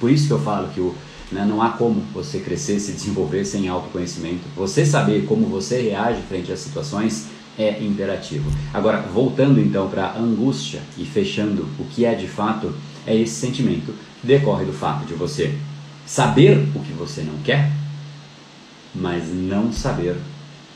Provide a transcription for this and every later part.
Por isso que eu falo que o, né, não há como você crescer, se desenvolver sem autoconhecimento. Você saber como você reage frente às situações é imperativo. Agora, voltando então para a angústia e fechando o que é de fato, é esse sentimento que decorre do fato de você saber o que você não quer, mas não saber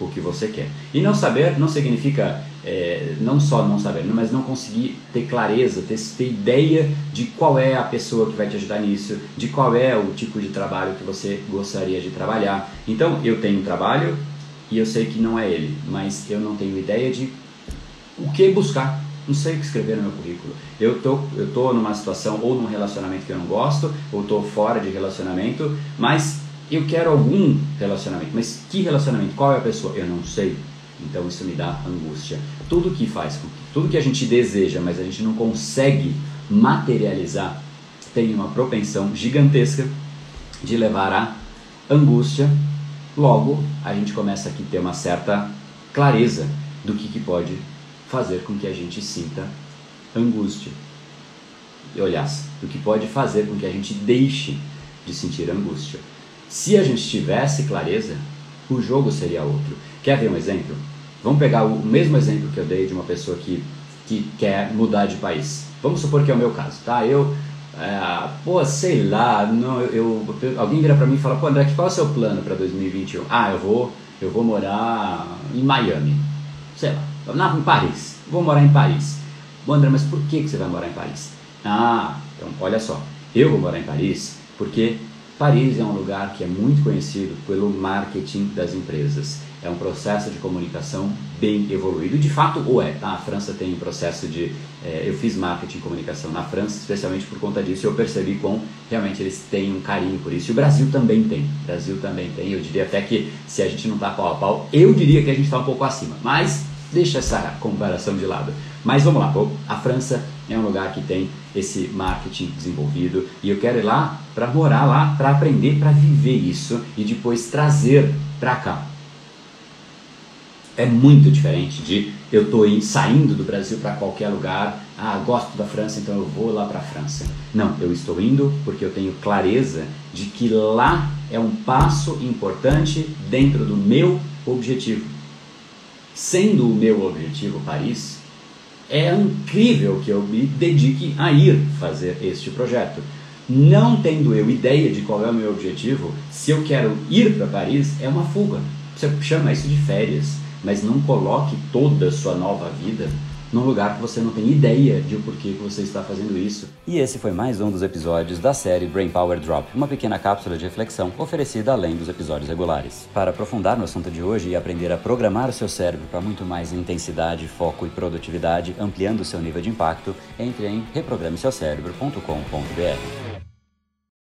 o que você quer. E não saber não significa é, não só não saber, mas não conseguir ter clareza, ter, ter ideia de qual é a pessoa que vai te ajudar nisso, de qual é o tipo de trabalho que você gostaria de trabalhar. Então, eu tenho um trabalho e eu sei que não é ele, mas eu não tenho ideia de o que buscar. Não sei o que escrever no meu currículo. Eu tô, eu tô numa situação ou num relacionamento que eu não gosto, ou tô fora de relacionamento, mas eu quero algum relacionamento. Mas que relacionamento? Qual é a pessoa? Eu não sei. Então isso me dá angústia. Tudo que faz, tudo que a gente deseja, mas a gente não consegue materializar, tem uma propensão gigantesca de levar à angústia. Logo, a gente começa aqui a ter uma certa clareza do que, que pode fazer com que a gente sinta angústia. E olhas, do que pode fazer com que a gente deixe de sentir angústia. Se a gente tivesse clareza, o jogo seria outro. Quer ver um exemplo? Vamos pegar o mesmo exemplo que eu dei de uma pessoa que, que quer mudar de país. Vamos supor que é o meu caso, tá? Eu, é, pô, sei lá, não, eu, eu alguém vira para mim e fala, pô, André, qual é o seu plano para 2021? Ah, eu vou, eu vou morar em Miami, sei lá, na, em Paris. Vou morar em Paris. Bom, André, mas por que, que você vai morar em Paris? Ah, então olha só, eu vou morar em Paris porque Paris é um lugar que é muito conhecido pelo marketing das empresas é um processo de comunicação bem evoluído. De fato, o é. Tá? A França tem um processo de. É, eu fiz marketing e comunicação na França, especialmente por conta disso, eu percebi quão realmente eles têm um carinho por isso. E o Brasil também tem. O Brasil também tem. Eu diria até que se a gente não está pau a pau, eu diria que a gente está um pouco acima. Mas deixa essa comparação de lado. Mas vamos lá, a França é um lugar que tem esse marketing desenvolvido e eu quero ir lá para morar lá, para aprender, para viver isso e depois trazer para cá é muito diferente de eu estou saindo do Brasil para qualquer lugar, ah, gosto da França, então eu vou lá para a França. Não, eu estou indo porque eu tenho clareza de que lá é um passo importante dentro do meu objetivo. Sendo o meu objetivo Paris, é incrível que eu me dedique a ir fazer este projeto. Não tendo eu ideia de qual é o meu objetivo, se eu quero ir para Paris, é uma fuga. Você chama isso de férias mas não coloque toda a sua nova vida num lugar que você não tem ideia de o porquê que você está fazendo isso. E esse foi mais um dos episódios da série Brain Power Drop, uma pequena cápsula de reflexão oferecida além dos episódios regulares. Para aprofundar no assunto de hoje e aprender a programar o seu cérebro para muito mais intensidade, foco e produtividade, ampliando o seu nível de impacto, entre em reprogrameseucerebro.com.br.